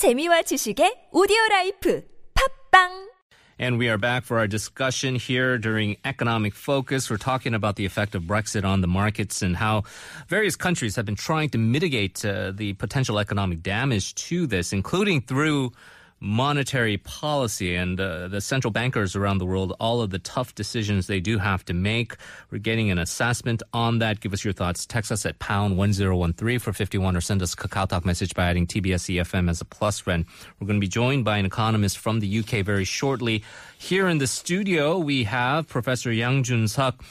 재미와 지식의 오디오 라이프 팝빵 And we are back for our discussion here during Economic Focus. We're talking about the effect of Brexit on the markets and how various countries have been trying to mitigate uh, the potential economic damage to this, including through monetary policy and uh, the central bankers around the world, all of the tough decisions they do have to make. We're getting an assessment on that. Give us your thoughts. Text us at pound 1013 for 51 or send us a Kakao Talk message by adding TBS EFM as a plus friend. We're going to be joined by an economist from the UK very shortly. Here in the studio, we have Professor Yang Jun Suk.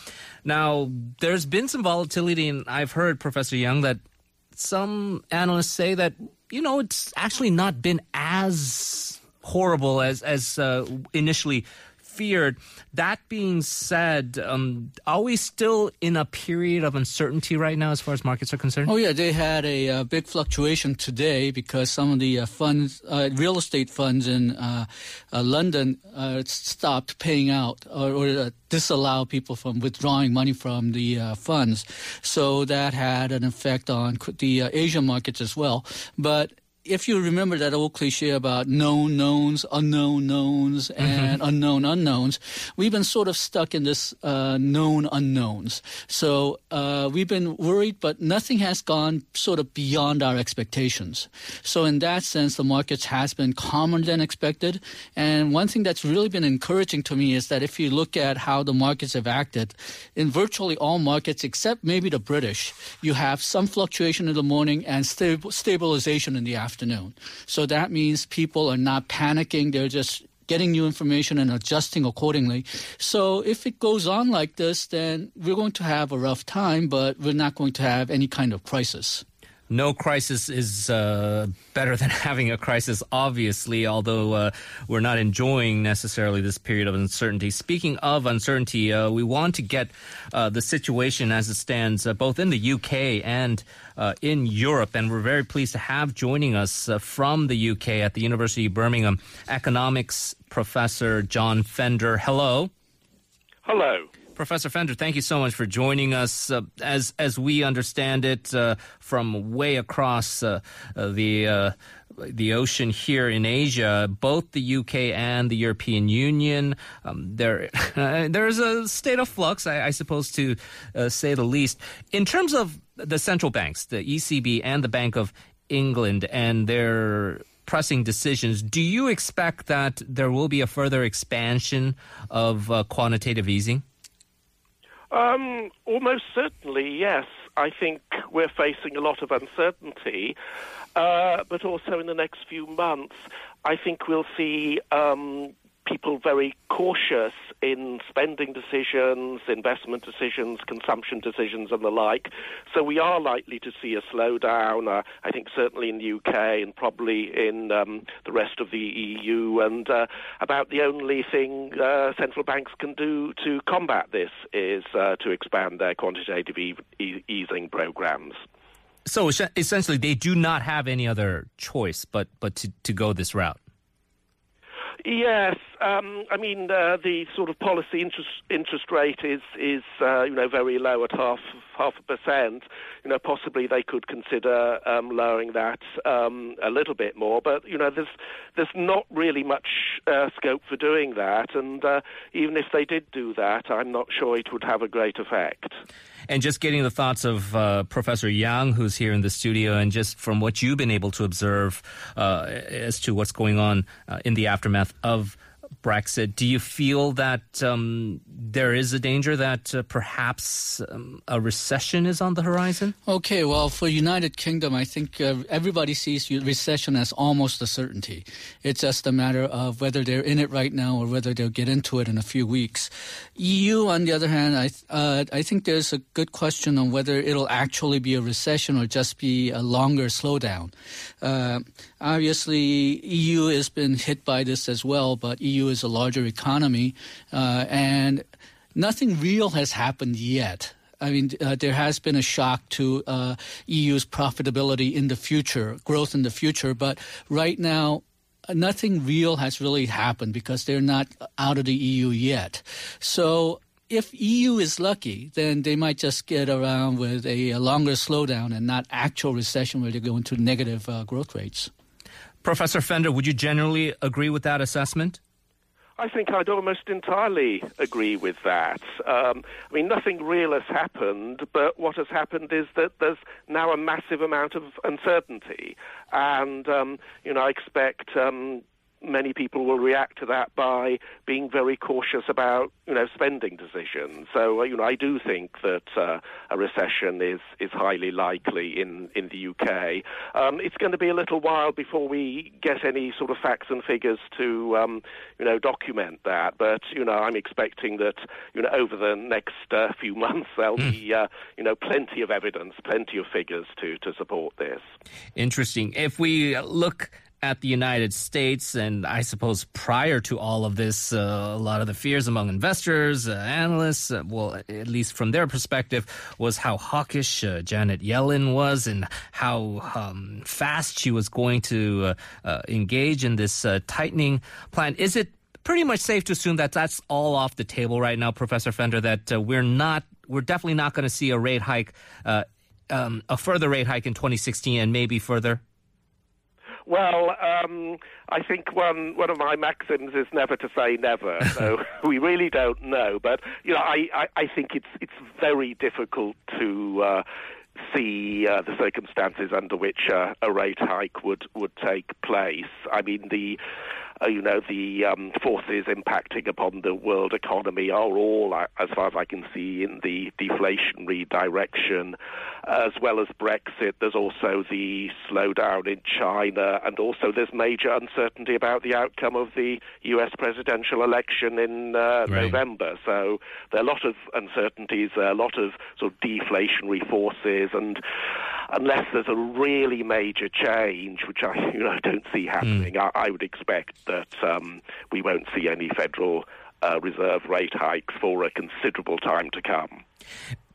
Now, there's been some volatility, and I've heard, Professor Yang, that some analysts say that you know it's actually not been as horrible as as uh, initially feared. That being said, um, are we still in a period of uncertainty right now as far as markets are concerned? Oh yeah, they had a, uh big fluctuation today because some of the uh, funds, uh, real estate funds in uh, uh, London, uh, stopped paying out or, or disallow people from withdrawing money from the funds. So that had an effect on the Asian markets as well. But if you remember that old cliche about known knowns, unknown knowns, Mm-hmm. and unknown unknowns, we've been sort of stuck in this uh, known unknowns. So uh, we've been worried, but nothing has gone sort of beyond our expectations. So in that sense, the markets has been calmer than expected. And one thing that's really been encouraging to me is that if you look at how the markets have acted, in virtually all markets except maybe the British, you have some fluctuation in the morning and stab- stabilization in the afternoon. So that means people are not panicking; they're just getting new information and adjusting accordingly. So if it goes on like this, then we're going to have a rough time, but we're not going to have any kind of crisis. No crisis is uh, better than having a crisis, obviously, although uh, we're not enjoying necessarily this period of uncertainty. Speaking of uncertainty, uh, we want to get uh, the situation as it stands uh, both in the UK and uh, in Europe. And we're very pleased to have joining us from the UK at the University of Birmingham economics professor John Fender. Hello. Hello. Professor Fender, thank you so much for joining us. Uh, as as we understand it, uh, from way across uh, uh, the uh, the ocean here in Asia, both the UK and the European Union, um, there there is a state of flux, I, I suppose, to uh, say the least. In terms of the central banks, the ECB and the Bank of England, and their pressing decisions, do you expect that there will be a further expansion of uh, quantitative easing? Um, almost certainly, yes. I think we're facing a lot of uncertainty, uh, but also in the next few months, I think we'll see um, people very cautious in spending decisions, investment decisions, consumption decisions, and the like. So we are likely to see a slowdown. Uh, I think certainly in the UK and probably in um, the rest of the EU. And uh, about the only thing uh, central banks can do to combat this is uh, to expand their quantitative e- e- easing programs. So essentially, they do not have any other choice but but to, to go this route. Yes, um, I mean uh, the sort of policy interest interest rate is is uh, you know very low at half half a percent. You know possibly they could consider um, lowering that um, a little bit more, but you know there's there's not really much uh, scope for doing that, and uh, even if they did do that, I'm not sure it would have a great effect. And just getting the thoughts of uh, Professor Yang, who's here in the studio, and just from what you've been able to observe uh, as to what's going on uh, in the aftermath of Brexit, do you feel that um, there is a danger that uh, perhaps um, a recession is on the horizon? Okay, well, for United Kingdom, I think uh, everybody sees recession as almost a certainty. It's just a matter of whether they're in it right now or whether they'll get into it in a few weeks. EU, on the other hand, I uh, I think there's a good question on whether it'll actually be a recession or just be a longer slowdown. Uh, obviously, EU has been hit by this as well, but EU is a larger economy, uh, and nothing real has happened yet. I mean, uh, there has been a shock to uh, EU's profitability in the future, growth in the future, but right now, nothing real has really happened because they're not out of the EU yet. So if EU is lucky, then they might just get around with a, a longer slowdown and not actual recession where they go into negative uh, growth rates. Professor Fender, would you generally agree with that assessment? I think I'd almost entirely agree with that. Um, I mean, nothing real has happened, but what has happened is that there's now a massive amount of uncertainty. And, um, you know, I expect um, many people will react to that by being very cautious about you know spending decisions. So uh, you know I do think that uh, a recession is is highly likely in in the UK. Um, it's going to be a little while before we get any sort of facts and figures to um, you know document that. But you know I'm expecting that you know over the next uh, few months there'll mm. be uh, you know plenty of evidence, plenty of figures to to support this. Interesting. If we look at the United States, and I suppose prior to all of this, uh, a lot of the fears among investors, uh, analysts, uh, well, at least from their perspective, was how hawkish uh, Janet Yellen was and how um, fast she was going to uh, uh, engage in this tightening plan. Is it pretty much safe to assume that that's all off the table right now, Professor Fender? That we're not, we're definitely not going to see a rate hike. Um, a further rate hike in 2016 and maybe further? Well, um, I think one one of my maxims is never to say never. So we really don't know, but you know, I, I, I think it's it's very difficult to. Uh, see uh, the circumstances under which uh, a rate hike would, would take place. I mean, the uh, you know, the um, forces impacting upon the world economy are all, uh, as far as I can see, in the deflationary direction, as well as Brexit. There's also the slowdown in China, and also there's major uncertainty about the outcome of the U.S. presidential election in uh, right. November. So there are a lot of uncertainties, there are a lot of sort of deflationary forces, and unless there's a really major change, which I you know don't see happening, mm. I, I, would expect that um, we won't see any Federal uh, Reserve rate hikes for a considerable time to come.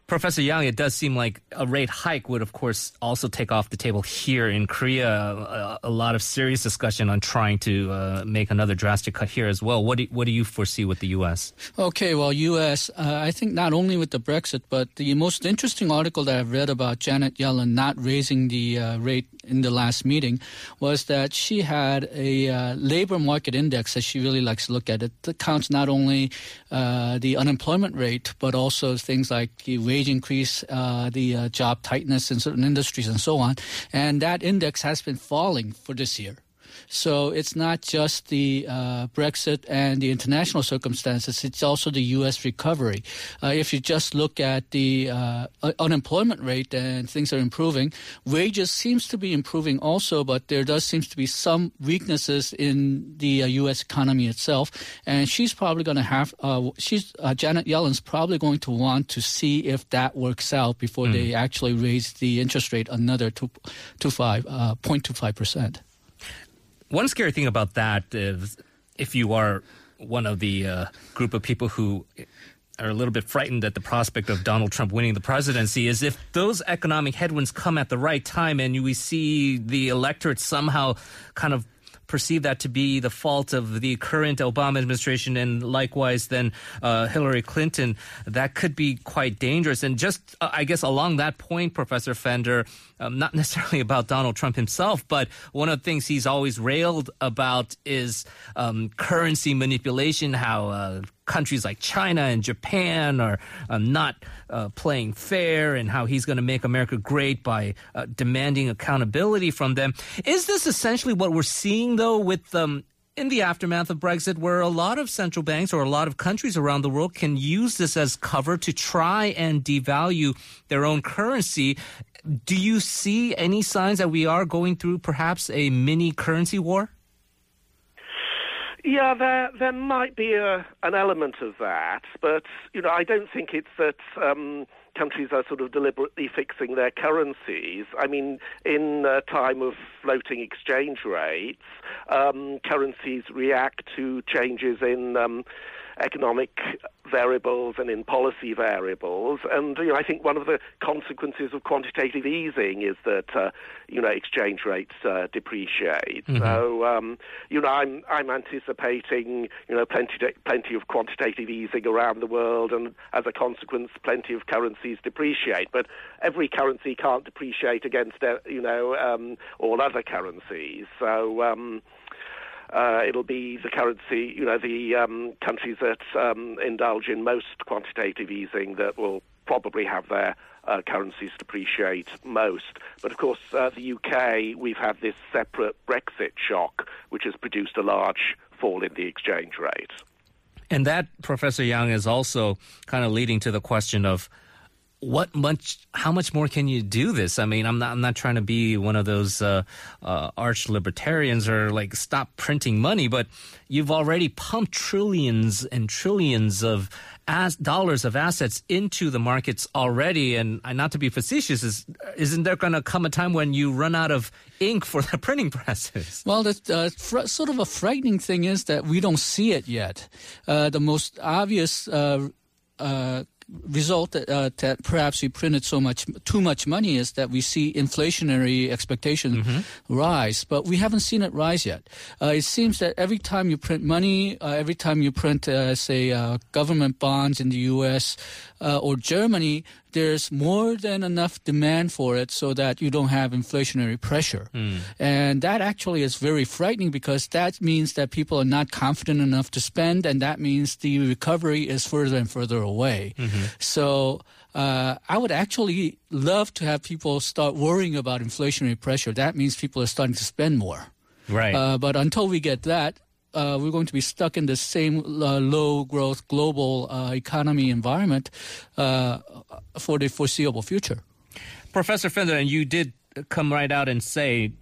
Professor Yang, it does seem like a rate hike would, of course, also take off the table here in Korea. A, a lot of serious discussion on trying to uh, make another drastic cut here as well. What do, what do you foresee with the U.S.? Okay, well, U.S., uh, I think not only with the Brexit, but the most interesting article that I've read about Janet Yellen not raising the uh, rate in the last meeting was that she had a uh, labor market index that she really likes to look at. It counts not only uh, the unemployment rate, but also things like the wage increase, uh, the uh, job tightness in certain industries, and so on. And that index has been falling for this year. So it's not just the uh, Brexit and the international circumstances, it's also the U.S. recovery. Uh, if you just look at the uh, unemployment rate and things are improving, wages seems to be improving also, but there does seems to be some weaknesses in the U.S. Uh, economy itself. And she's probably going to have, uh, she's uh, Janet Yellen's probably going to want to see if that works out before mm. they actually raise the interest rate another two, two five, 0.25 percent. One scary thing about that is if you are one of the uh, group of people who are a little bit frightened at the prospect of Donald Trump winning the presidency is if those economic headwinds come at the right time and we see the electorate somehow kind of perceive that to be the fault of the current Obama administration and likewise then uh, Hillary Clinton, that could be quite dangerous. And just, uh, I guess, along that point, Professor Fender, um, not necessarily about Donald Trump himself, but one of the things he's always railed about is um, currency manipulation, how uh, countries like China and Japan are uh, not uh, playing fair and how he's going to make America great by uh, demanding accountability from them. Is this essentially what we're seeing, though, with um, in the aftermath of Brexit, where a lot of central banks or a lot of countries around the world can use this as cover to try and devalue their own currency. Do you see any signs that we are going through perhaps a mini currency war? Yeah, there there might be a, an element of that, but you know, I don't think it's that um, countries are sort of deliberately fixing their currencies. I mean, in a time of floating exchange rates, um, currencies react to changes in um, economic variables and in policy variables. And you know, I think one of the consequences of quantitative easing is that uh, you know exchange rates uh, depreciate. Mm-hmm. So um, you know, I'm I'm anticipating you know plenty plenty of quantitative easing around the world, and as a consequence, plenty of currencies depreciate. But every currency can't depreciate against you know um, all other currencies. So. Um, uh, it'll be the currency, you know, the um, countries that um, indulge in most quantitative easing that will probably have their uh, currencies depreciate most. But of course, uh, the UK, we've had this separate Brexit shock, which has produced a large fall in the exchange rate. And that, Professor Young, is also kind of leading to the question of what much how much more can you do this? I mean i'm not i'm not trying to be one of those uh, uh, arch libertarians or like stop printing money but you've already pumped trillions and trillions of as dollars of assets into the markets already. And not to be facetious is isn't there going to come a time when you run out of ink for the printing presses? Well the uh, fr- sort of a frightening thing is that we don't see it yet. Uh, the most obvious uh, uh result that, uh, that perhaps we printed so much too much money is that we see inflationary expectations mm-hmm. rise, but we haven't seen it rise yet. Uh, it seems that every time you print money, uh, every time you print, uh, say, uh, government bonds in the U.S. Uh, or Germany, there's more than enough demand for it so that you don't have inflationary pressure. Mm. And that actually is very frightening because that means that people are not confident enough to spend, and that means the recovery is further and further away. Mm-hmm. So uh, I would actually love to have people start worrying about inflationary pressure. That means people are starting to spend more. Right. Uh, but until we get that, uh, we're going to be stuck in the same uh, low growth global uh, economy environment uh, for the foreseeable future. Professor Fender, and you did come right out and say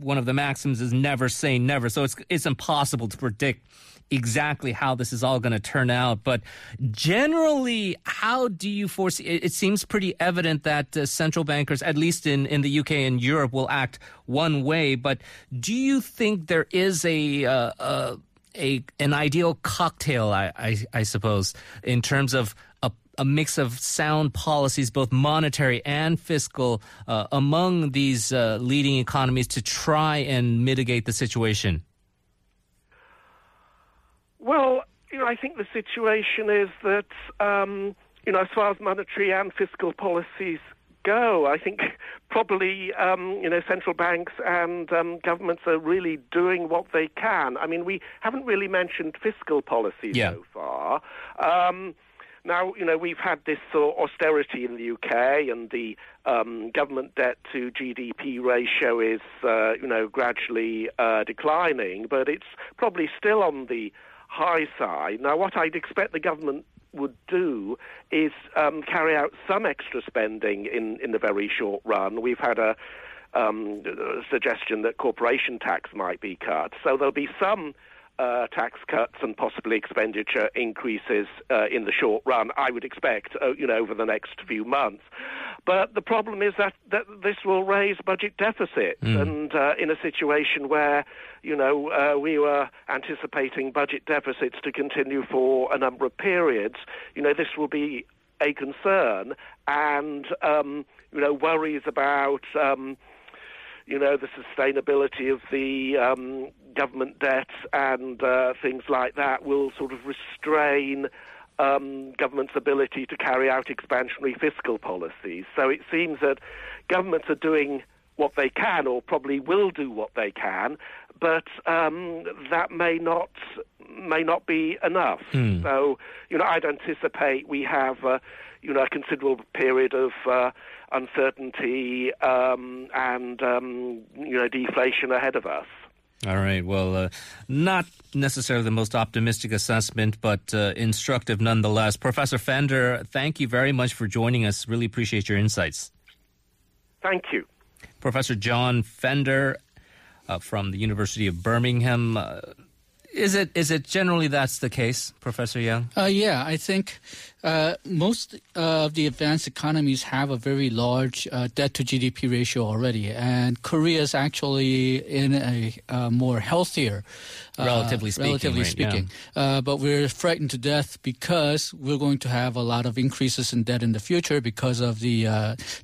one of the maxims is never say never. So it's it's impossible to predict exactly how this is all going to turn out. But generally, how do you foresee? It, it seems pretty evident that uh, central bankers, at least in, in the UK and Europe, will act one way. But do you think there is a, uh, uh, a an ideal cocktail, I, I, I suppose, in terms of a a mix of sound policies, both monetary and fiscal, uh, among these uh, leading economies to try and mitigate the situation? Well, you know, I think the situation is that, um, you know, as far as monetary and fiscal policies go, I think probably, um, you know, central banks and um, governments are really doing what they can. I mean, we haven't really mentioned fiscal policy yeah. so far. Um, now, you know, we've had this sort of austerity in the UK, and the um, government debt to GDP ratio is, uh, you know, gradually uh, declining, but it's probably still on the high side. Now, what I'd expect the government would do is um, carry out some extra spending in, in the very short run. We've had a um, suggestion that corporation tax might be cut. So there'll be some uh, tax cuts and possibly expenditure increases uh, in the short run, I would expect, uh, you know, over the next few months. But the problem is that, that this will raise budget deficits, mm. and uh, in a situation where, you know, uh, we were anticipating budget deficits to continue for a number of periods, you know, this will be a concern, and um, you know, worries about. Um, you know, the sustainability of the um, government debt and uh, things like that will sort of restrain um, government's ability to carry out expansionary fiscal policies. So it seems that governments are doing what they can, or probably will do what they can, but um, that may not may not be enough. Mm. So you know, I'd anticipate we have uh, you know a considerable period of uh, uncertainty um, and um, you know deflation ahead of us. All right. Well, uh, not necessarily the most optimistic assessment, but uh, instructive nonetheless. Professor Fender, thank you very much for joining us. Really appreciate your insights. Thank you. Professor John Fender uh, from the University of Birmingham. Uh, Is it is it generally that's the case, Professor Young? Uh, yeah, I think uh, most of the advanced economies have a very large uh, debt to GDP ratio already, and Korea is actually in a uh, more healthier, uh, relatively speaking. Relatively speaking. Uh, but we're frightened to death because we're going to have a lot of increases in debt in the future because of the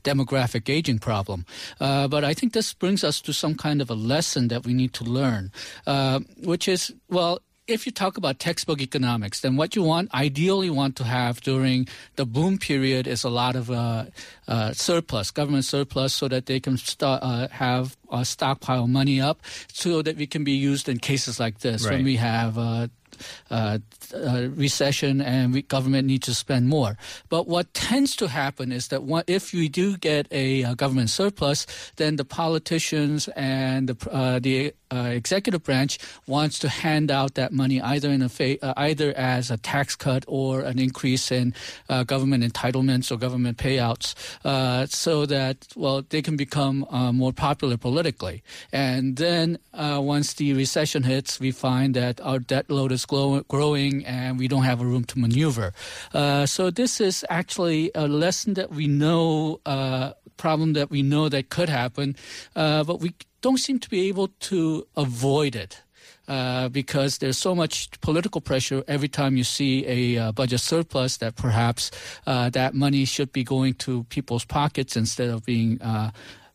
demographic aging problem. but I think this brings us to some kind of a lesson that we need to learn, which is well, if you talk about textbook economics, then what you want, ideally want to have during the boom period is a lot of uh, uh, surplus, government surplus, so that they can st- uh, have a stockpile money up so that we can be used in cases like this right. when we have uh, uh, uh, recession and we, government needs to spend more. But what tends to happen is that if we do get a, a, government surplus, then the politicians and the, uh, the uh, executive branch wants to hand out that money either in a fa- uh, either as a tax cut or an increase in uh, government entitlements or government payouts, so that well they can become more popular politically. And then once the recession hits, we find that our debt load is glow- growing and we don't have a room to maneuver. Uh, so this is actually a lesson that we know, uh, problem that we know that could happen, uh, but we don't seem to be able to avoid it. Uh, because there's so much political pressure every time you see a uh, budget surplus that perhaps uh, that money should be going to people's pockets instead of being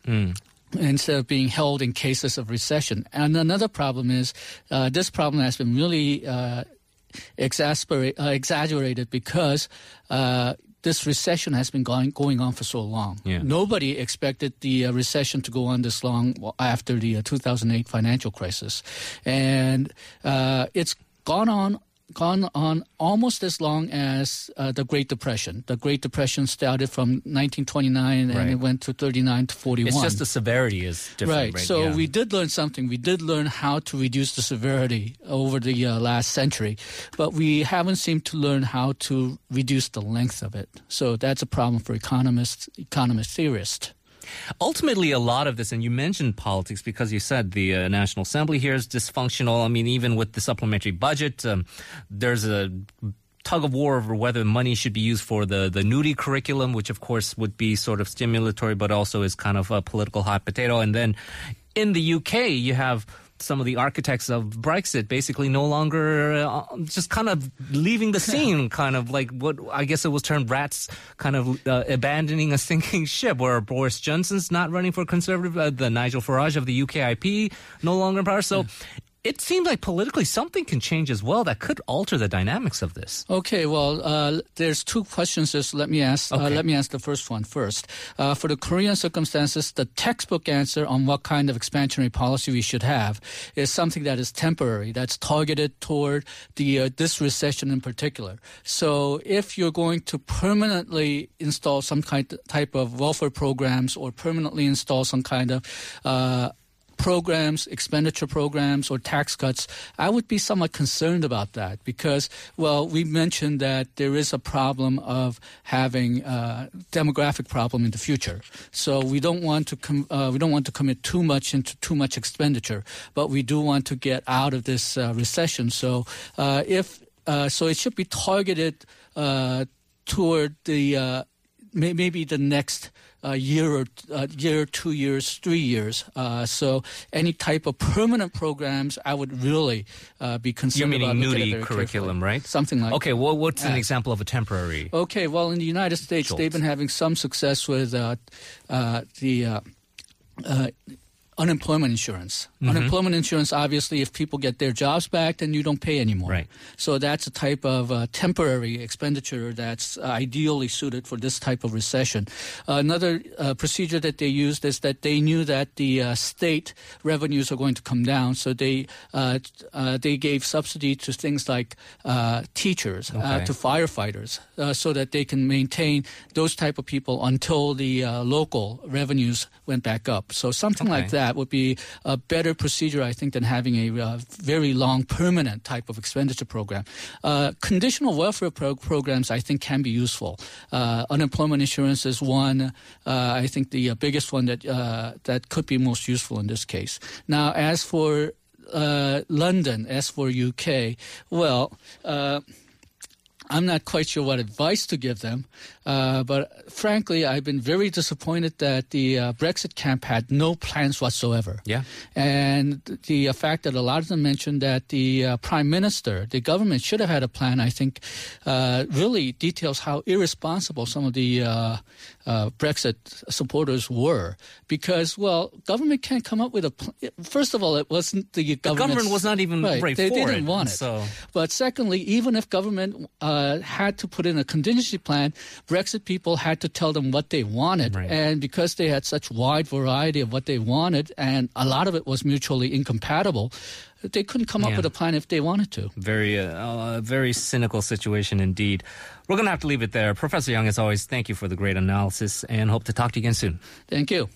mm instead of being held in cases of recession. And another problem is uh, this problem has been really uh, uh, exaggerated because uh, this recession has been going going on for so long. Yeah. Nobody expected the uh, recession to go on this long after the uh, 2008 financial crisis, and uh, it's gone on gone on almost as long as uh, the Great Depression. The Great Depression started from 1929 and right. it went to 39 to 41. It's just the severity is different. Right. right? So yeah. we did learn something. We did learn how to reduce the severity over the uh, last century, but we haven't seemed to learn how to reduce the length of it. So that's a problem for economists, economist theorists. Ultimately, a lot of this, and you mentioned politics because you said the uh, National Assembly here is dysfunctional. I mean, even with the supplementary budget, um, there's a tug of war over whether money should be used for the, the Nuri curriculum, which of course would be sort of stimulatory, but also is kind of a political hot potato. And then in the UK, you have some of the architects of Brexit basically no longer uh, just kind of leaving the scene, kind of like what I guess it was termed rats kind of uh, abandoning a sinking ship, where Boris Johnson's not running for Conservative, uh, the Nigel Farage of the UKIP no longer in power. So it seems like politically something can change as well that could alter the dynamics of this. Okay, well, uh, there's two questions. Just let me ask. Uh, Okay. Uh, let me ask the first one first. Uh, for the Korean circumstances, the textbook answer on what kind of expansionary policy we should have is something that is temporary, that's targeted toward the uh, this recession in particular. So, if you're going to permanently install some kind type of welfare programs or permanently install some kind of uh, programs, expenditure programs, or tax cuts, I would be somewhat concerned about that because, well, we mentioned that there is a problem of having a demographic problem in the future. So we don't want to com- uh, we don't want to commit too much into too much expenditure, but we do want to get out of this uh, recession. So uh, if uh, so, it should be targeted uh, toward the uh, may- maybe the next uh, year or uh, year, two years, three years. Uh, so any type of permanent programs, I would really uh, be concerned You're meaning Nuri curriculum, carefully. right? Something like. Okay, well, what's an example of a temporary? Okay, well, in the United States, Schultz. they've been having some success with uh, uh, the uh, uh, unemployment insurance. Mm-hmm. Unemployment insurance, obviously, if people get their jobs back, then you don't pay anymore. Right. So that's a type of uh, temporary expenditure that's uh, ideally suited for this type of recession. Uh, another uh, procedure that they used is that they knew that the uh, state revenues are going to come down, so they uh, uh, they gave subsidy to things like uh, teachers, uh, Okay. to firefighters, uh, so that they can maintain those type of people until the uh, local revenues went back up. So something like Okay. That would be a better procedure, I think, than having a uh, very long, permanent type of expenditure program. Uh, conditional welfare pro- programs, I think, can be useful. Uh, unemployment insurance is one. Uh, I think the uh, biggest one that uh, that could be most useful in this case. Now, as for London, as for UK, well, I'm not quite sure what advice to give them, uh, but frankly, I've been very disappointed that the uh, Brexit camp had no plans whatsoever. Yeah. And the uh, fact that a lot of them mentioned that the uh, prime minister, the government should have had a plan, I think, uh, really details how irresponsible some of the uh, Brexit supporters were. Because, well, government can't come up with a. Pl- First of all, it wasn't the government. The government was not even right. right they for didn't it, want it. So. But secondly, even if government had to put in a contingency plan, Brexit people had to tell them what they wanted. Right. And because they had such wide variety of what they wanted, and a lot of it was mutually incompatible, they couldn't come Yeah. up with a plan if they wanted to. Very, uh, a very cynical situation indeed. We're going to have to leave it there. Professor Young, as always, thank you for the great analysis and hope to talk to you again soon. Thank you.